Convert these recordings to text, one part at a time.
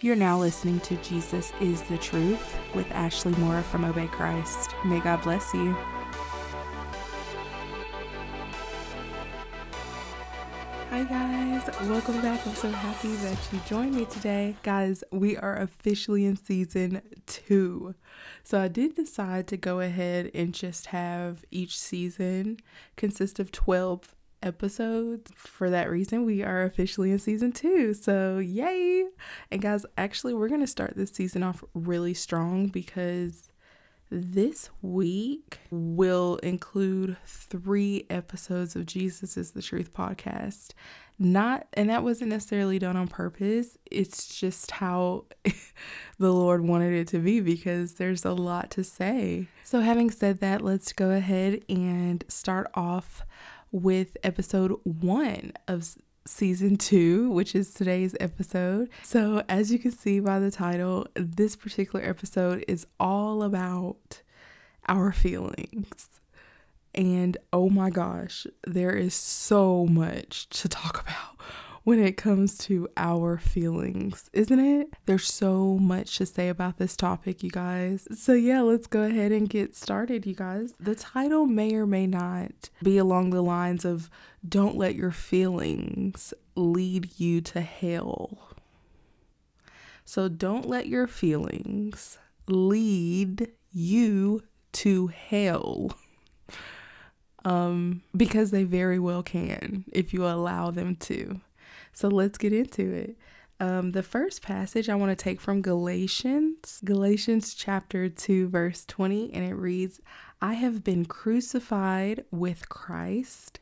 You're now listening to Jesus is the Truth with Ashley Moore from Obey Christ. May God bless you. Hi, guys. Welcome back. I'm so happy that you joined me today. Guys, we are officially in season two. So, I did decide to go ahead and just have each season consist of 12 episodes. For that reason, we are officially in season two. So, yay! And, guys, actually, we're going to start this season off really strong because this week will include three episodes of Jesus is the Truth podcast. Not, and that wasn't necessarily done on purpose. It's just how the Lord wanted it to be because there's a lot to say. So, having said that, let's go ahead and start off with episode one of season two, which is today's episode. So, as you can see by the title, this particular episode is all about our feelings. And oh my gosh, there is so much to talk about when it comes to our feelings, isn't it? There's so much to say about this topic, you guys. So, yeah, let's go ahead and get started, you guys. The title may or may not be along the lines of Don't Let Your Feelings Lead You to Hell. So, don't let your feelings lead you to hell. Um, because they very well can if you allow them to. So let's get into it. Um, the first passage I want to take from Galatians, Galatians chapter 2, verse 20, and it reads, I have been crucified with Christ,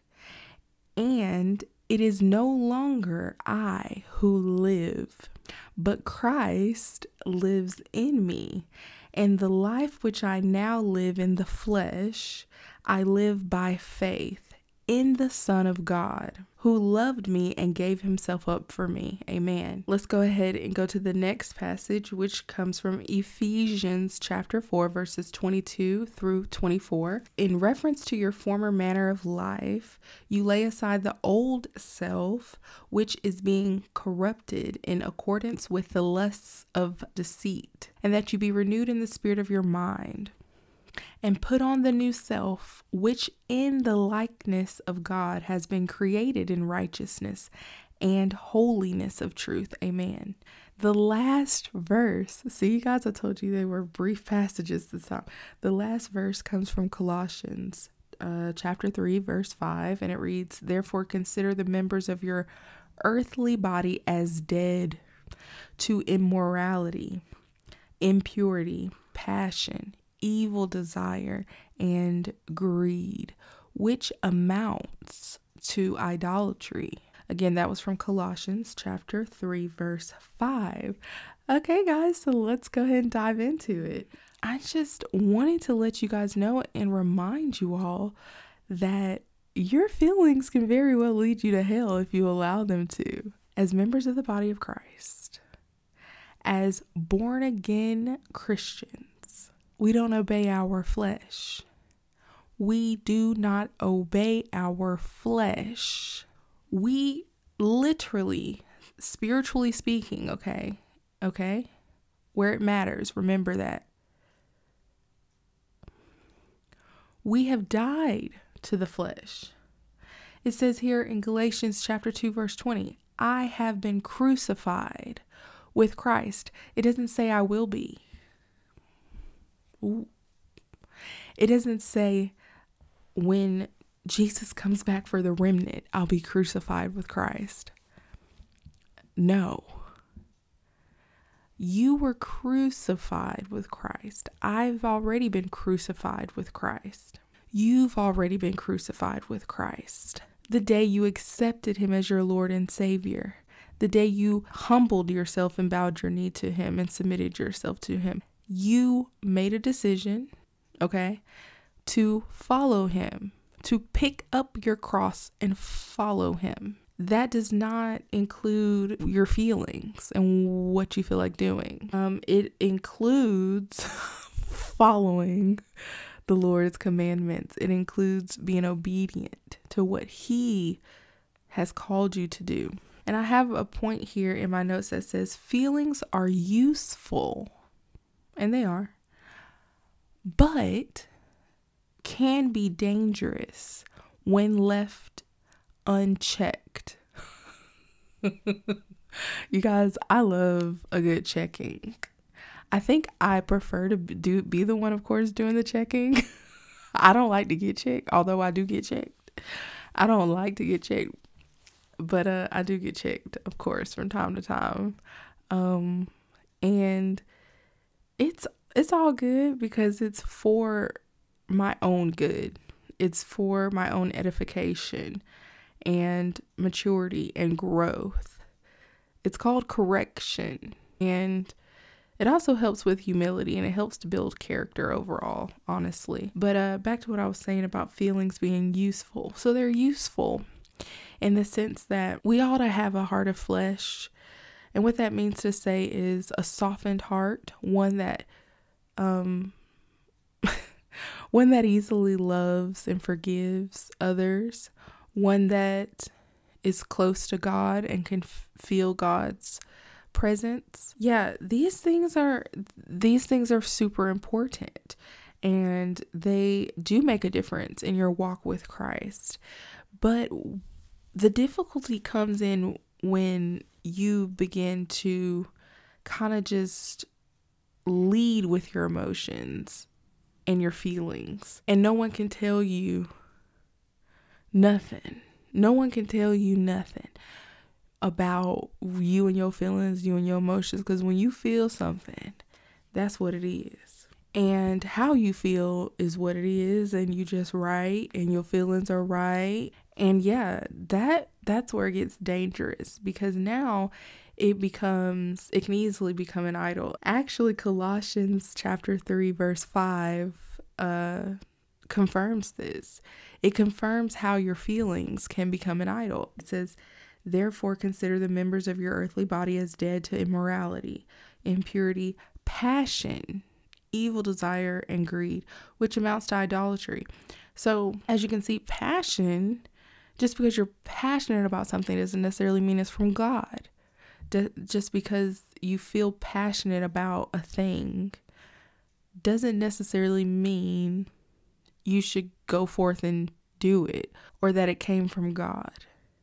and it is no longer I who live, but Christ lives in me. And the life which I now live in the flesh, I live by faith in the Son of God who loved me and gave himself up for me. Amen. Let's go ahead and go to the next passage, which comes from Ephesians chapter 4, verses 22 through 24. In reference to your former manner of life, you lay aside the old self, which is being corrupted in accordance with the lusts of deceit, and that you be renewed in the spirit of your mind and put on the new self, which in the likeness of God has been created in righteousness and holiness of truth. Amen. The last verse, see, you guys, I told you they were brief passages this time. The last verse comes from Colossians uh, chapter 3, verse 5, and it reads, Therefore, consider the members of your earthly body as dead to immorality, impurity, passion, evil desire and greed, which amounts to idolatry. Again, that was from Colossians chapter 3, verse 5. Okay, guys, so let's go ahead and dive into it. I just wanted to let you guys know and remind you all that your feelings can very well lead you to hell if you allow them to. As members of the body of Christ, as born again Christians, we don't obey our flesh. We do not obey our flesh. We literally, spiritually speaking, okay? Okay? Where it matters, remember that. We have died to the flesh. It says here in Galatians chapter 2 verse 20, I have been crucified with Christ. It doesn't say I will be. Ooh. It doesn't say when Jesus comes back for the remnant, I'll be crucified with Christ. No. You were crucified with Christ. I've already been crucified with Christ. You've already been crucified with Christ. The day you accepted Him as your Lord and Savior, the day you humbled yourself and bowed your knee to Him and submitted yourself to Him, you made a decision, okay, to follow him, to pick up your cross and follow him. That does not include your feelings and what you feel like doing. Um, it includes following the Lord's commandments. It includes being obedient to what He has called you to do. And I have a point here in my notes that says feelings are useful, and they are, but can be dangerous when left unchecked. you guys, I love a good checking. I think I prefer to do be the one, of course, doing the checking. I don't like to get checked, although I do get checked. I don't like to get checked, but uh, I do get checked, of course, from time to time. Um, and it's it's all good because it's for my own good. It's for my own edification and maturity and growth. It's called correction and it also helps with humility and it helps to build character overall, honestly. But uh, back to what I was saying about feelings being useful. So they're useful in the sense that we ought to have a heart of flesh. And what that means to say is a softened heart, one that um one that easily loves and forgives others, one that is close to God and can f- feel God's presence. Yeah, these things are these things are super important and they do make a difference in your walk with Christ. But the difficulty comes in when you begin to kind of just lead with your emotions and your feelings. And no one can tell you nothing. No one can tell you nothing about you and your feelings, you and your emotions. Because when you feel something, that's what it is. And how you feel is what it is, and you just right, and your feelings are right. And yeah, that that's where it gets dangerous because now it becomes it can easily become an idol. Actually, Colossians chapter 3 verse 5 uh confirms this. It confirms how your feelings can become an idol. It says Therefore, consider the members of your earthly body as dead to immorality, impurity, passion, evil desire, and greed, which amounts to idolatry. So, as you can see, passion, just because you're passionate about something, doesn't necessarily mean it's from God. Just because you feel passionate about a thing doesn't necessarily mean you should go forth and do it or that it came from God.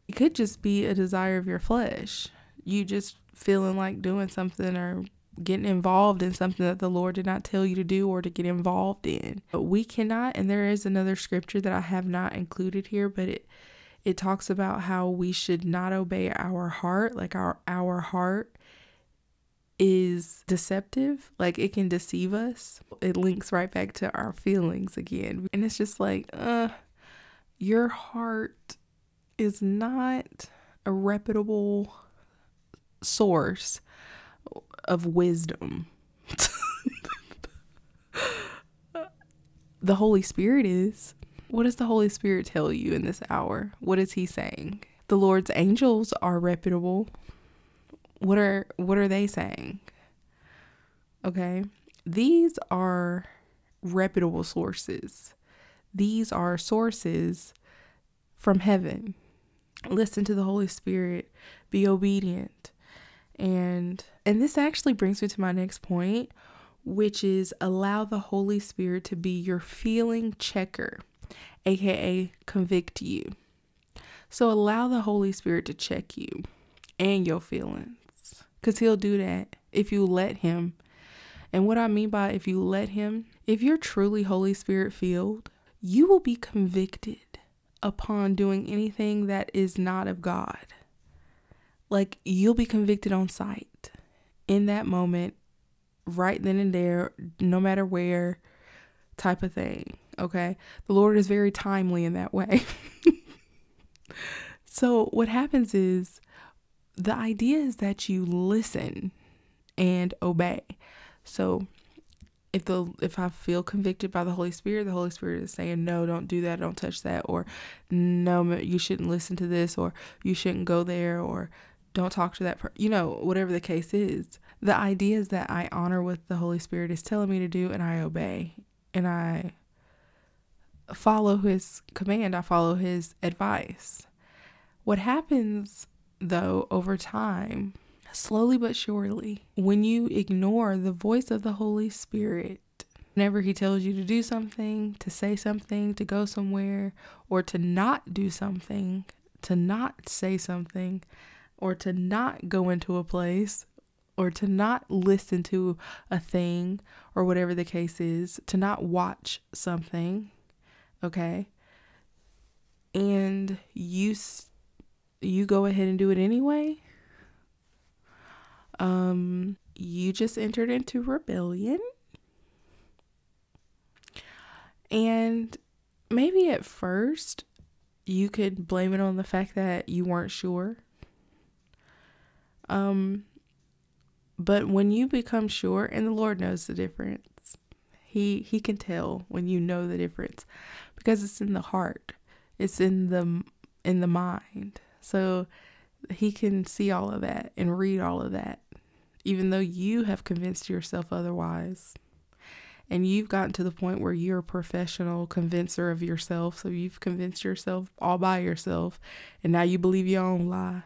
It could just be a desire of your flesh. You just feeling like doing something or getting involved in something that the Lord did not tell you to do or to get involved in. But we cannot, and there is another scripture that I have not included here, but it it talks about how we should not obey our heart, like our our heart is deceptive, like it can deceive us. It links right back to our feelings again. And it's just like, uh your heart is not a reputable source of wisdom. the Holy Spirit is. What does the Holy Spirit tell you in this hour? What is he saying? The Lord's angels are reputable. What are what are they saying? Okay? These are reputable sources. These are sources from heaven listen to the Holy Spirit, be obedient. And and this actually brings me to my next point, which is allow the Holy Spirit to be your feeling checker, aka convict you. So allow the Holy Spirit to check you and your feelings cuz he'll do that if you let him. And what I mean by if you let him, if you're truly Holy Spirit filled, you will be convicted upon doing anything that is not of God. Like you'll be convicted on sight in that moment, right then and there, no matter where, type of thing. Okay. The Lord is very timely in that way. so, what happens is the idea is that you listen and obey. So, if the if I feel convicted by the Holy Spirit, the Holy Spirit is saying no, don't do that, don't touch that, or no, you shouldn't listen to this, or you shouldn't go there, or don't talk to that person. You know, whatever the case is. The idea is that I honor what the Holy Spirit is telling me to do, and I obey, and I follow His command. I follow His advice. What happens though, over time, slowly but surely, when you ignore the voice of the Holy Spirit, whenever He tells you to do something, to say something, to go somewhere, or to not do something, to not say something, or to not go into a place, or to not listen to a thing, or whatever the case is, to not watch something, okay? And you you go ahead and do it anyway. Um you just entered into rebellion. And maybe at first you could blame it on the fact that you weren't sure. Um but when you become sure and the Lord knows the difference. He he can tell when you know the difference because it's in the heart. It's in the in the mind. So he can see all of that and read all of that even though you have convinced yourself otherwise and you've gotten to the point where you're a professional convincer of yourself. So you've convinced yourself all by yourself, and now you believe your own lie.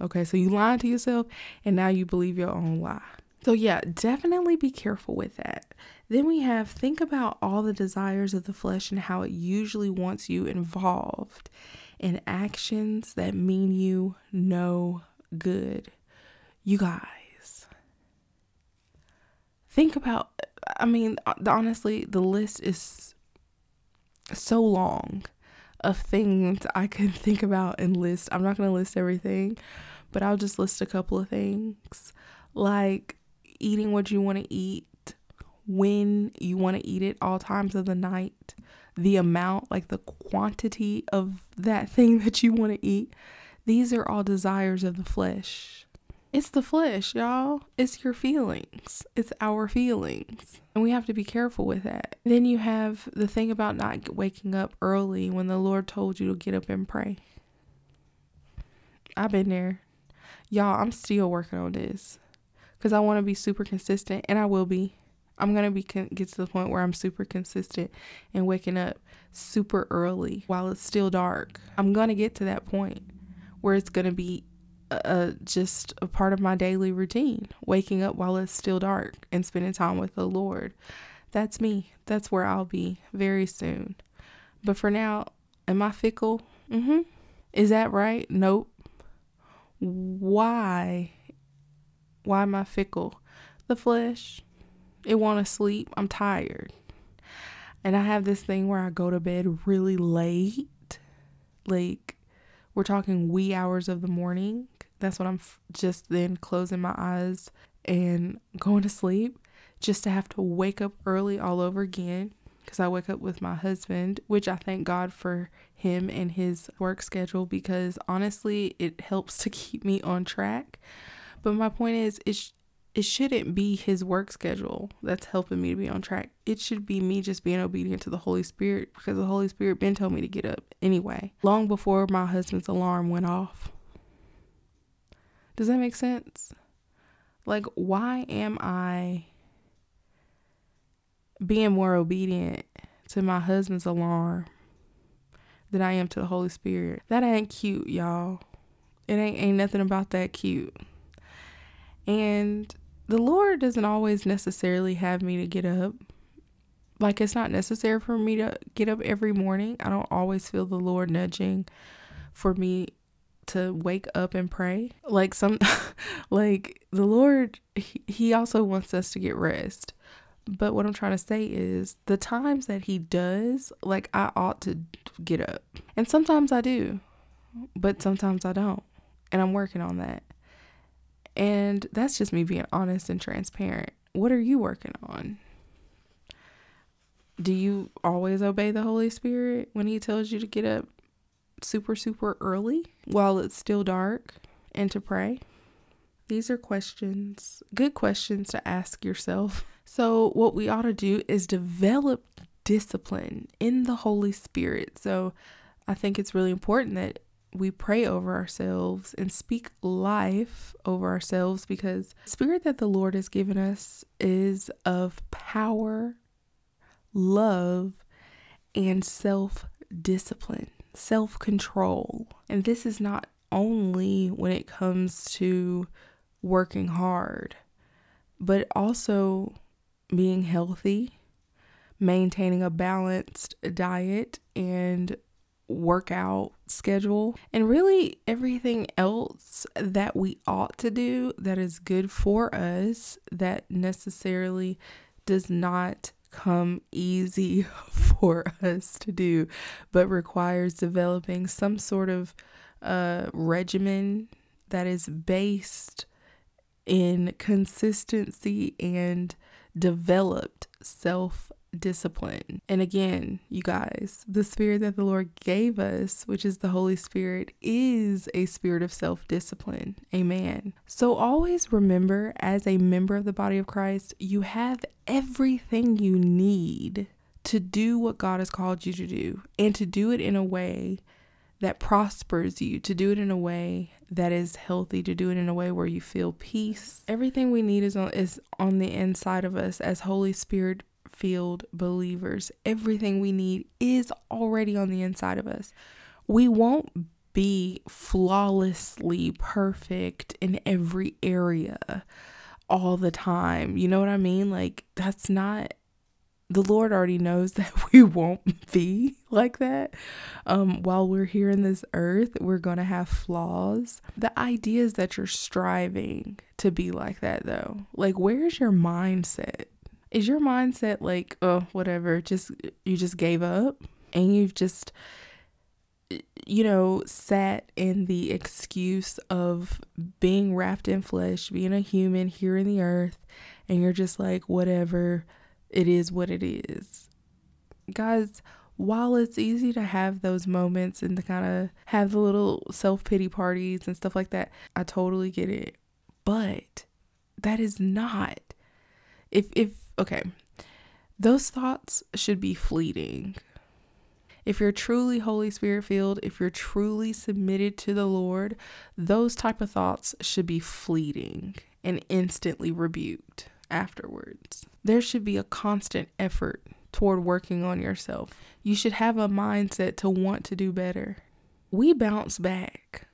Okay, so you lied to yourself, and now you believe your own lie. So, yeah, definitely be careful with that. Then we have think about all the desires of the flesh and how it usually wants you involved in actions that mean you no good. You guys, think about I mean, uh, honestly, the list is so long of things I can think about and list. I'm not going to list everything, but I'll just list a couple of things like eating what you want to eat, when you want to eat it, all times of the night, the amount, like the quantity of that thing that you want to eat. These are all desires of the flesh. It's the flesh, y'all. It's your feelings. It's our feelings. And we have to be careful with that. Then you have the thing about not waking up early when the Lord told you to get up and pray. I've been there. Y'all, I'm still working on this because I want to be super consistent and I will be. I'm going to be con- get to the point where I'm super consistent and waking up super early while it's still dark. I'm going to get to that point where it's going to be uh, just a part of my daily routine, waking up while it's still dark and spending time with the Lord. That's me. That's where I'll be very soon. But for now, am I fickle? Mm-hmm. Is that right? Nope. Why? Why am I fickle? The flesh. It want to sleep. I'm tired. And I have this thing where I go to bed really late. Like, we're talking wee hours of the morning that's when I'm f- just then closing my eyes and going to sleep just to have to wake up early all over again because I wake up with my husband, which I thank God for him and his work schedule because honestly, it helps to keep me on track. But my point is, it, sh- it shouldn't be his work schedule that's helping me to be on track. It should be me just being obedient to the Holy Spirit because the Holy Spirit been told me to get up anyway, long before my husband's alarm went off. Does that make sense? Like, why am I being more obedient to my husband's alarm than I am to the Holy Spirit? That ain't cute, y'all. It ain't ain't nothing about that cute. And the Lord doesn't always necessarily have me to get up. Like it's not necessary for me to get up every morning. I don't always feel the Lord nudging for me to wake up and pray. Like some like the Lord he, also wants us to get rest. But what I'm trying to say is the times that he does, like I ought to get up. And sometimes I do, but sometimes I don't. And I'm working on that. And that's just me being honest and transparent. What are you working on? Do you always obey the Holy Spirit when he tells you to get up super, super early while it's still dark and to pray? These are questions, good questions to ask yourself. So, what we ought to do is develop discipline in the Holy Spirit. So, I think it's really important that we pray over ourselves and speak life over ourselves because spirit that the Lord has given us is of power, love, and self discipline self control. And this is not only when it comes to working hard, but also being healthy, maintaining a balanced diet and workout schedule, and really everything else that we ought to do that is good for us that necessarily does not come easy for us to do, but requires developing some sort of uh, regimen that is based in consistency and developed self discipline. And again, you guys, the spirit that the Lord gave us, which is the Holy Spirit, is a spirit of self discipline. Amen. So always remember, as a member of the body of Christ, you have everything you need to do what God has called you to do and to do it in a way that prospers you, to do it in a way that is healthy, to do it in a way where you feel peace. Everything we need is on is on the inside of us as Holy Spirit filled believers. Everything we need is already on the inside of us. We won't be flawlessly perfect in every area all the time. You know what I mean? Like that's not the Lord already knows that we won't be like that. Um, while we're here in this earth, we're going to have flaws. The idea is that you're striving to be like that, though. Like, where's your mindset? Is your mindset like, oh, whatever, just you just gave up and you've just, you know, sat in the excuse of being wrapped in flesh, being a human here in the earth, and you're just like, whatever it is what it is. Guys, while it's easy to have those moments and to kind of have the little self pity parties and stuff like that, I totally get it. But that is not. If, if, okay, those thoughts should be fleeting. If you're truly Holy Spirit filled, if you're truly submitted to the Lord, those type of thoughts should be fleeting and instantly rebuked afterwards. There should be a constant effort toward working on yourself. You should have a mindset to want to do better. We bounce back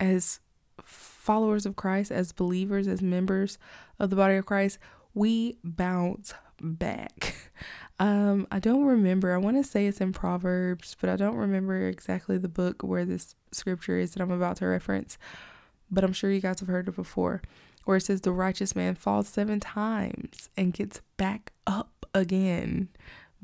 as followers of Christ, as believers, as members of the body of Christ. We bounce back. Um, I don't remember. I want to say it's in Proverbs, but I don't remember exactly the book where this scripture is that I'm about to reference. But I'm sure you guys have heard it before where it says the righteous man falls seven times and gets back up again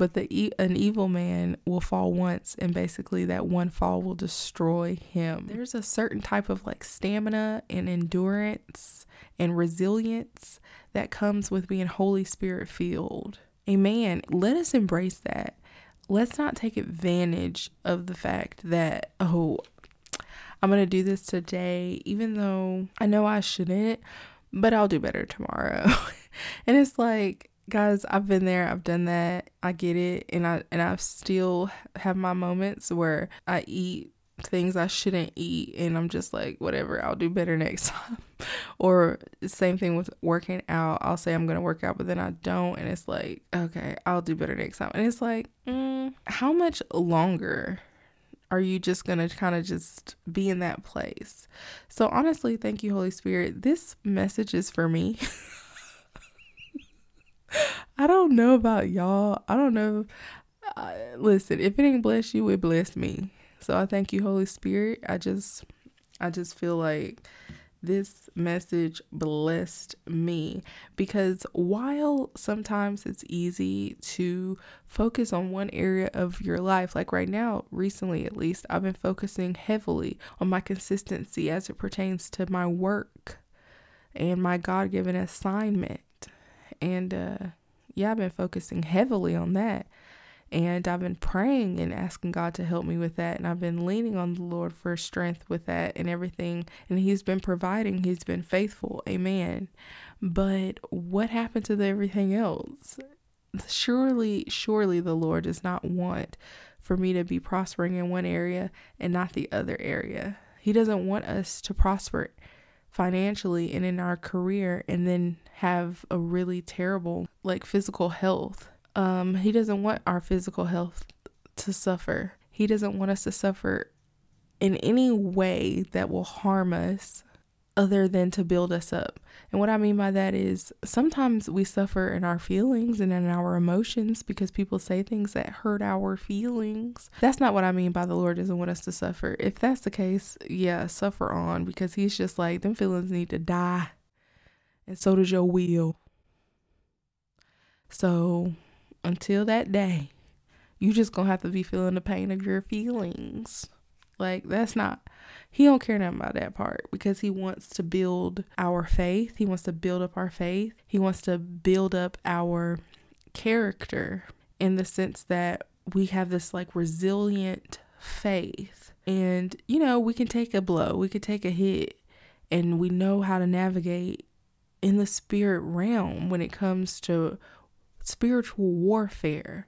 but the an evil man will fall once and basically that one fall will destroy him. There's a certain type of like stamina and endurance and resilience that comes with being holy spirit filled. Amen. Let us embrace that. Let's not take advantage of the fact that oh I'm going to do this today, even though I know I shouldn't, but I'll do better tomorrow. and it's like, guys, I've been there, I've done that. I get it. And I and I still have my moments where I eat things I shouldn't eat and I'm just like whatever I'll do better next time or same thing with working out I'll say I'm gonna work out but then I don't and it's like okay I'll do better next time and it's like mm, how much longer are you just going to kind of just be in that place? So, honestly, thank you, Holy Spirit. This message is for me. I don't know about y'all. I don't know. Uh, listen, if it ain't bless you, it blessed me. So I thank you, Holy Spirit. I just, I just feel like this message blessed me because while sometimes it's easy to focus on one area of your life, like right now, recently at least, I've been focusing heavily on my consistency as it pertains to my work and my God given assignment. And uh, yeah, I've been focusing heavily on that. And I've been praying and asking God to help me with that. And I've been leaning on the Lord for strength with that and everything. And He's been providing, He's been faithful. Amen. But what happened to the everything else? Surely, surely the Lord does not want for me to be prospering in one area and not the other area. He doesn't want us to prosper financially and in our career and then have a really terrible like physical health um, he doesn't want our physical health to suffer. He doesn't want us to suffer in any way that will harm us other than to build us up. And what I mean by that is sometimes we suffer in our feelings and in our emotions because people say things that hurt our feelings. That's not what I mean by the Lord doesn't want us to suffer. If that's the case, yeah, suffer on because He's just like, them feelings need to die. And so does your will. So until that day, you just gonna have to be feeling the pain of your feelings. Like that's not he don't care nothing about that part because he wants to build our faith. He wants to build up our faith. He wants to build up our character in the sense that we have this like resilient faith. And you know, we can take a blow, we can take a hit and we know how to navigate in the spirit realm when it comes to spiritual warfare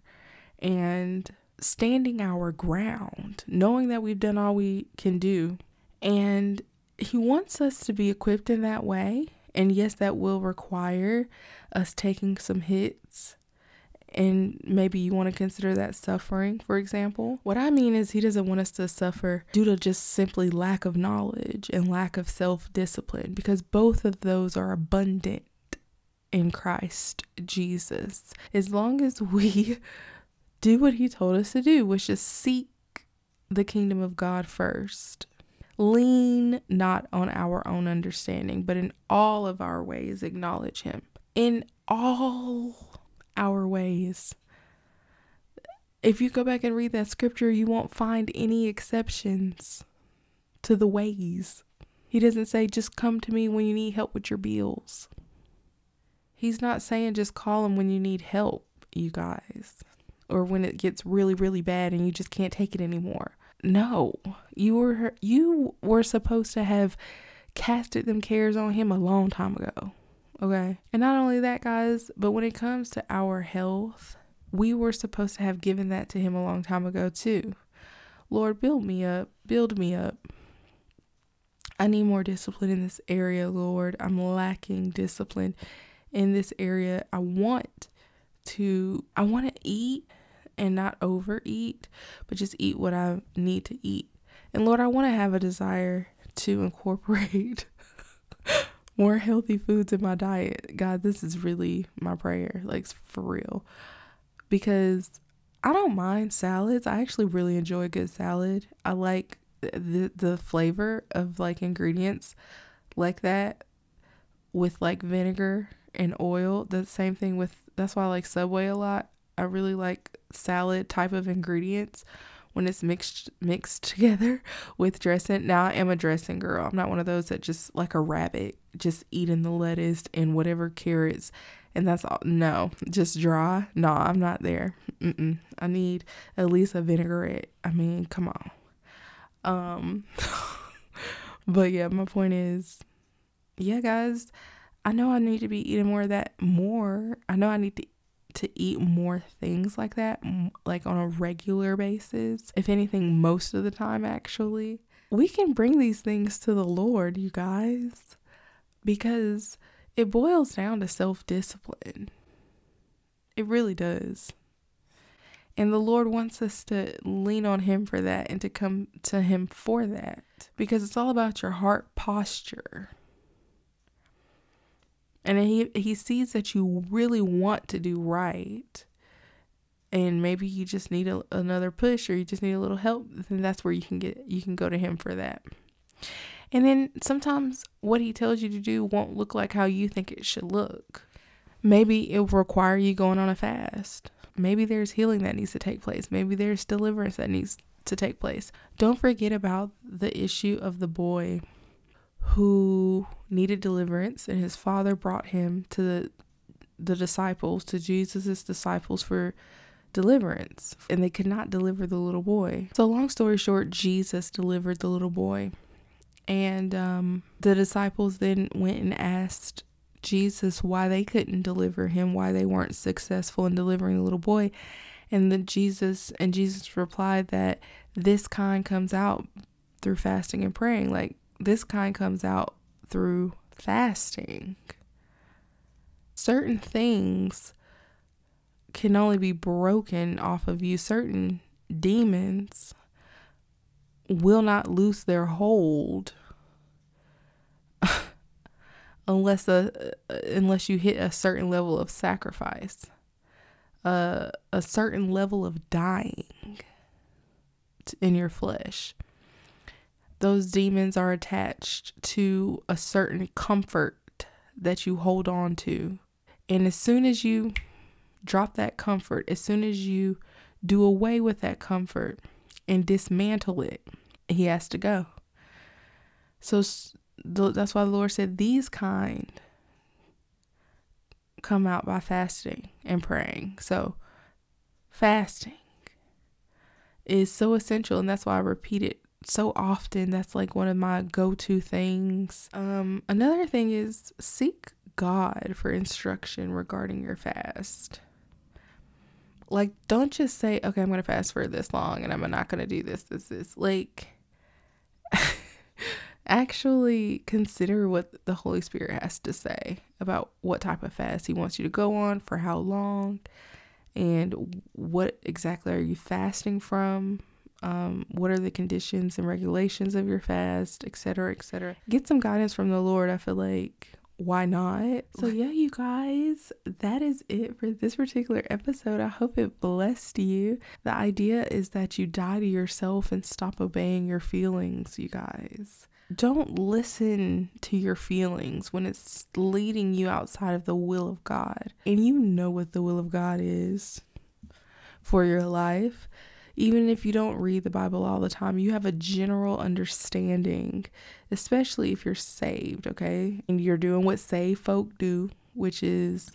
and standing our ground, knowing that we've done all we can do. And He wants us to be equipped in that way. And yes, that will require us taking some hits. And maybe you want to consider that suffering, for example. What I mean is, he doesn't want us to suffer due to just simply lack of knowledge and lack of self discipline, because both of those are abundant in Christ Jesus. As long as we do what he told us to do, which is seek the kingdom of God first. Lean not on our own understanding, but in all of our ways acknowledge him. In all our ways. If you go back and read that scripture, you won't find any exceptions to the ways. He doesn't say, just come to me when you need help with your bills. He's not saying just call him when you need help, you guys or when it gets really really bad and you just can't take it anymore. No. You were you were supposed to have casted them cares on him a long time ago. Okay? And not only that, guys, but when it comes to our health, we were supposed to have given that to him a long time ago too. Lord, build me up. Build me up. I need more discipline in this area, Lord. I'm lacking discipline in this area. I want to I want to eat and not overeat, but just eat what I need to eat. And Lord, I want to have a desire to incorporate more healthy foods in my diet. God, this is really my prayer, like for real. Because I don't mind salads. I actually really enjoy a good salad. I like the the flavor of like ingredients like that with like vinegar and oil. The same thing with that's why I like Subway a lot. I really like salad type of ingredients when it's mixed mixed together with dressing. Now I am a dressing girl. I'm not one of those that just like a rabbit, just eating the lettuce and whatever carrots and that's all. No, just dry. No, I'm not there. Mm-mm. I need at least a vinaigrette. I mean, come on. Um, but yeah, my point is, yeah, guys, I know I need to be eating more of that more. I know I need to to eat more things like that, like on a regular basis. If anything, most of the time, actually. We can bring these things to the Lord, you guys, because it boils down to self discipline. It really does. And the Lord wants us to lean on Him for that and to come to Him for that because it's all about your heart posture and he he sees that you really want to do right. And maybe you just need a, another push or you just need a little help then that's where you can get you can go to him for that. And then sometimes what he tells you to do won't look like how you think it should look. Maybe it will require you going on a fast. Maybe there's healing that needs to take place. Maybe there's deliverance that needs to take place. Don't forget about the issue of the boy who needed deliverance, and his father brought him to the, the disciples, to Jesus' disciples for deliverance, and they could not deliver the little boy. So, long story short, Jesus delivered the little boy. And um, the disciples then went and asked Jesus why they couldn't deliver him, why they weren't successful in delivering the little boy. And Jesus and Jesus replied that this kind comes out through fasting and praying. Like this kind comes out through fasting. Certain things can only be broken off of you, certain demons will not loose their hold unless a unless you hit a certain level of sacrifice, uh, a certain level of dying in your flesh. Those demons are attached to a certain comfort that you hold on to. And as soon as you drop that comfort, as soon as you do away with that comfort and dismantle it, he has to go. So that's why the Lord said, These kind come out by fasting and praying. So, fasting is so essential, and that's why I repeat it so often. That's like one of my go to things. Um, another thing is seek God for instruction regarding your fast. Like, don't just say, okay, I'm going to fast for this long and I'm not going to do this, this, this. Like, actually consider what the Holy Spirit has to say about what type of fast He wants you to go on, for how long, and what exactly are you fasting from. Um, what are the conditions and regulations of your fast, etc., etc. Get some guidance from the Lord. I feel like why not? So, yeah, you guys, that is it for this particular episode. I hope it blessed you. The idea is that you die to yourself and stop obeying your feelings, you guys don't listen to your feelings when it's leading you outside of the will of God. And you know what the will of God is for your life. Even if you don't read the Bible all the time, you have a general understanding, especially if you're saved, okay? And you're doing what saved folk do, which is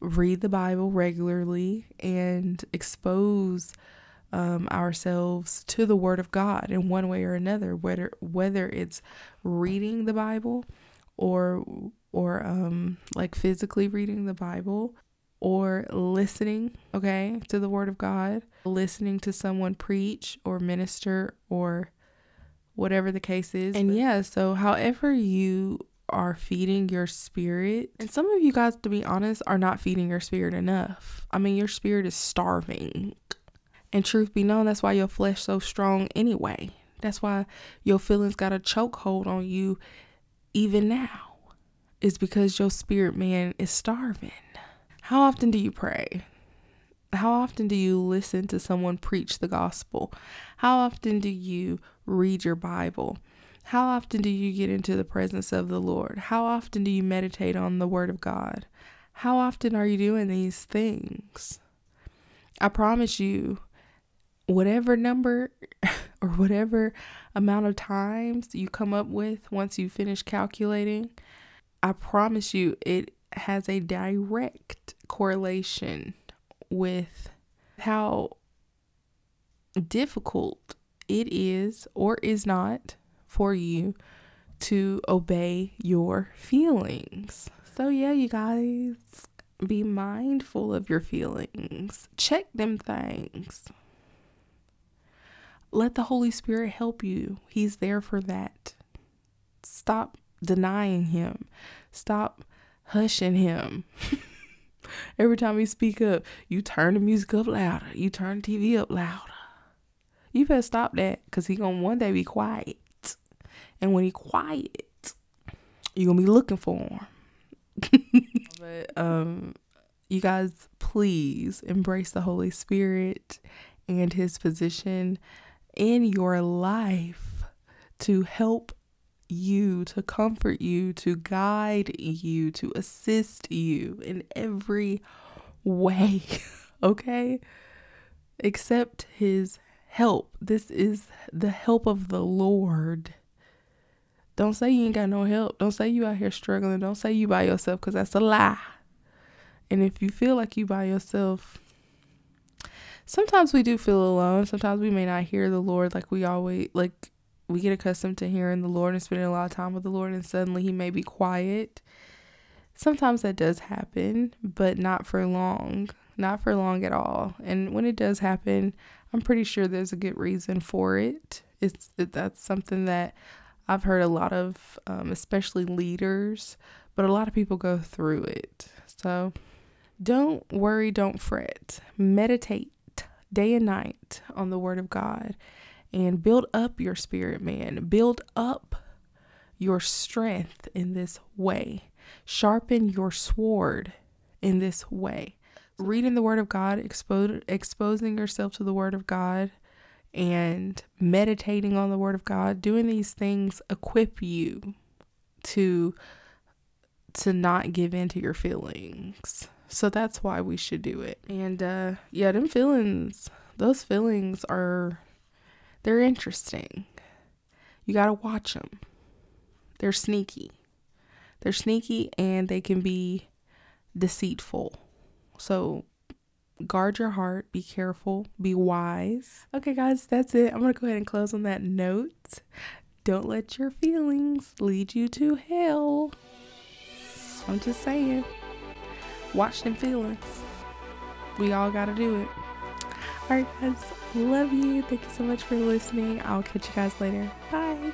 read the Bible regularly and expose um, ourselves to the Word of God in one way or another, whether whether it's reading the Bible or or um, like physically reading the Bible or listening, okay, to the Word of God, listening to someone preach or minister or whatever the case is. And yeah, so however you are feeding your spirit, and some of you guys, to be honest, are not feeding your spirit enough. I mean, your spirit is starving. And truth be known, that's why your flesh so strong anyway. That's why your feelings got a chokehold on you even now. Is because your spirit man is starving. How often do you pray? How often do you listen to someone preach the gospel? How often do you read your Bible? How often do you get into the presence of the Lord? How often do you meditate on the Word of God? How often are you doing these things? I promise you, whatever number or whatever amount of times you come up with once you finish calculating, I promise you it has a direct correlation with how difficult it is or is not for you to obey your feelings. So, yeah, you guys, be mindful of your feelings, check them things. Let the Holy Spirit help you. He's there for that. Stop denying Him. Stop hushing Him. Every time you speak up, you turn the music up louder. You turn the TV up louder. You better stop that because He gonna one day be quiet. And when He quiet, you're gonna be looking for Him. but um, you guys, please embrace the Holy Spirit and His position in your life to help you, to comfort you, to guide you, to assist you in every way. okay? Accept His help. This is the help of the Lord. Don't say you ain't got no help. Don't say you out here struggling. Don't say you by yourself because that's a lie. And if you feel like you by yourself, sometimes we do feel alone. Sometimes we may not hear the Lord like we always like we get accustomed to hearing the Lord and spending a lot of time with the Lord and suddenly he may be quiet. Sometimes that does happen, but not for long. Not for long at all. And when it does happen, I'm pretty sure there's a good reason for it. It's it, that's something that I've heard a lot of, um, especially leaders, but a lot of people go through it. So don't worry, don't fret. Meditate day and night on the Word of God and build up your spirit, man. Build up your strength in this way. Sharpen your sword in this way. Reading the Word of God, expo- exposing yourself to the Word of God, and meditating on the Word of God, doing these things equip you to to not give in to your feelings. So that's why we should do it. And uh yeah, them feelings, those feelings are they're interesting. You got to watch them. They're sneaky. They're sneaky and they can be deceitful. So guard your heart, be careful, be wise. Okay, guys, that's it. I'm going to go ahead and close on that note. Don't let your feelings lead you to hell. I'm just saying. Watch them feelings. We all got to do it. All right, guys. Love you. Thank you so much for listening. I'll catch you guys later. Bye.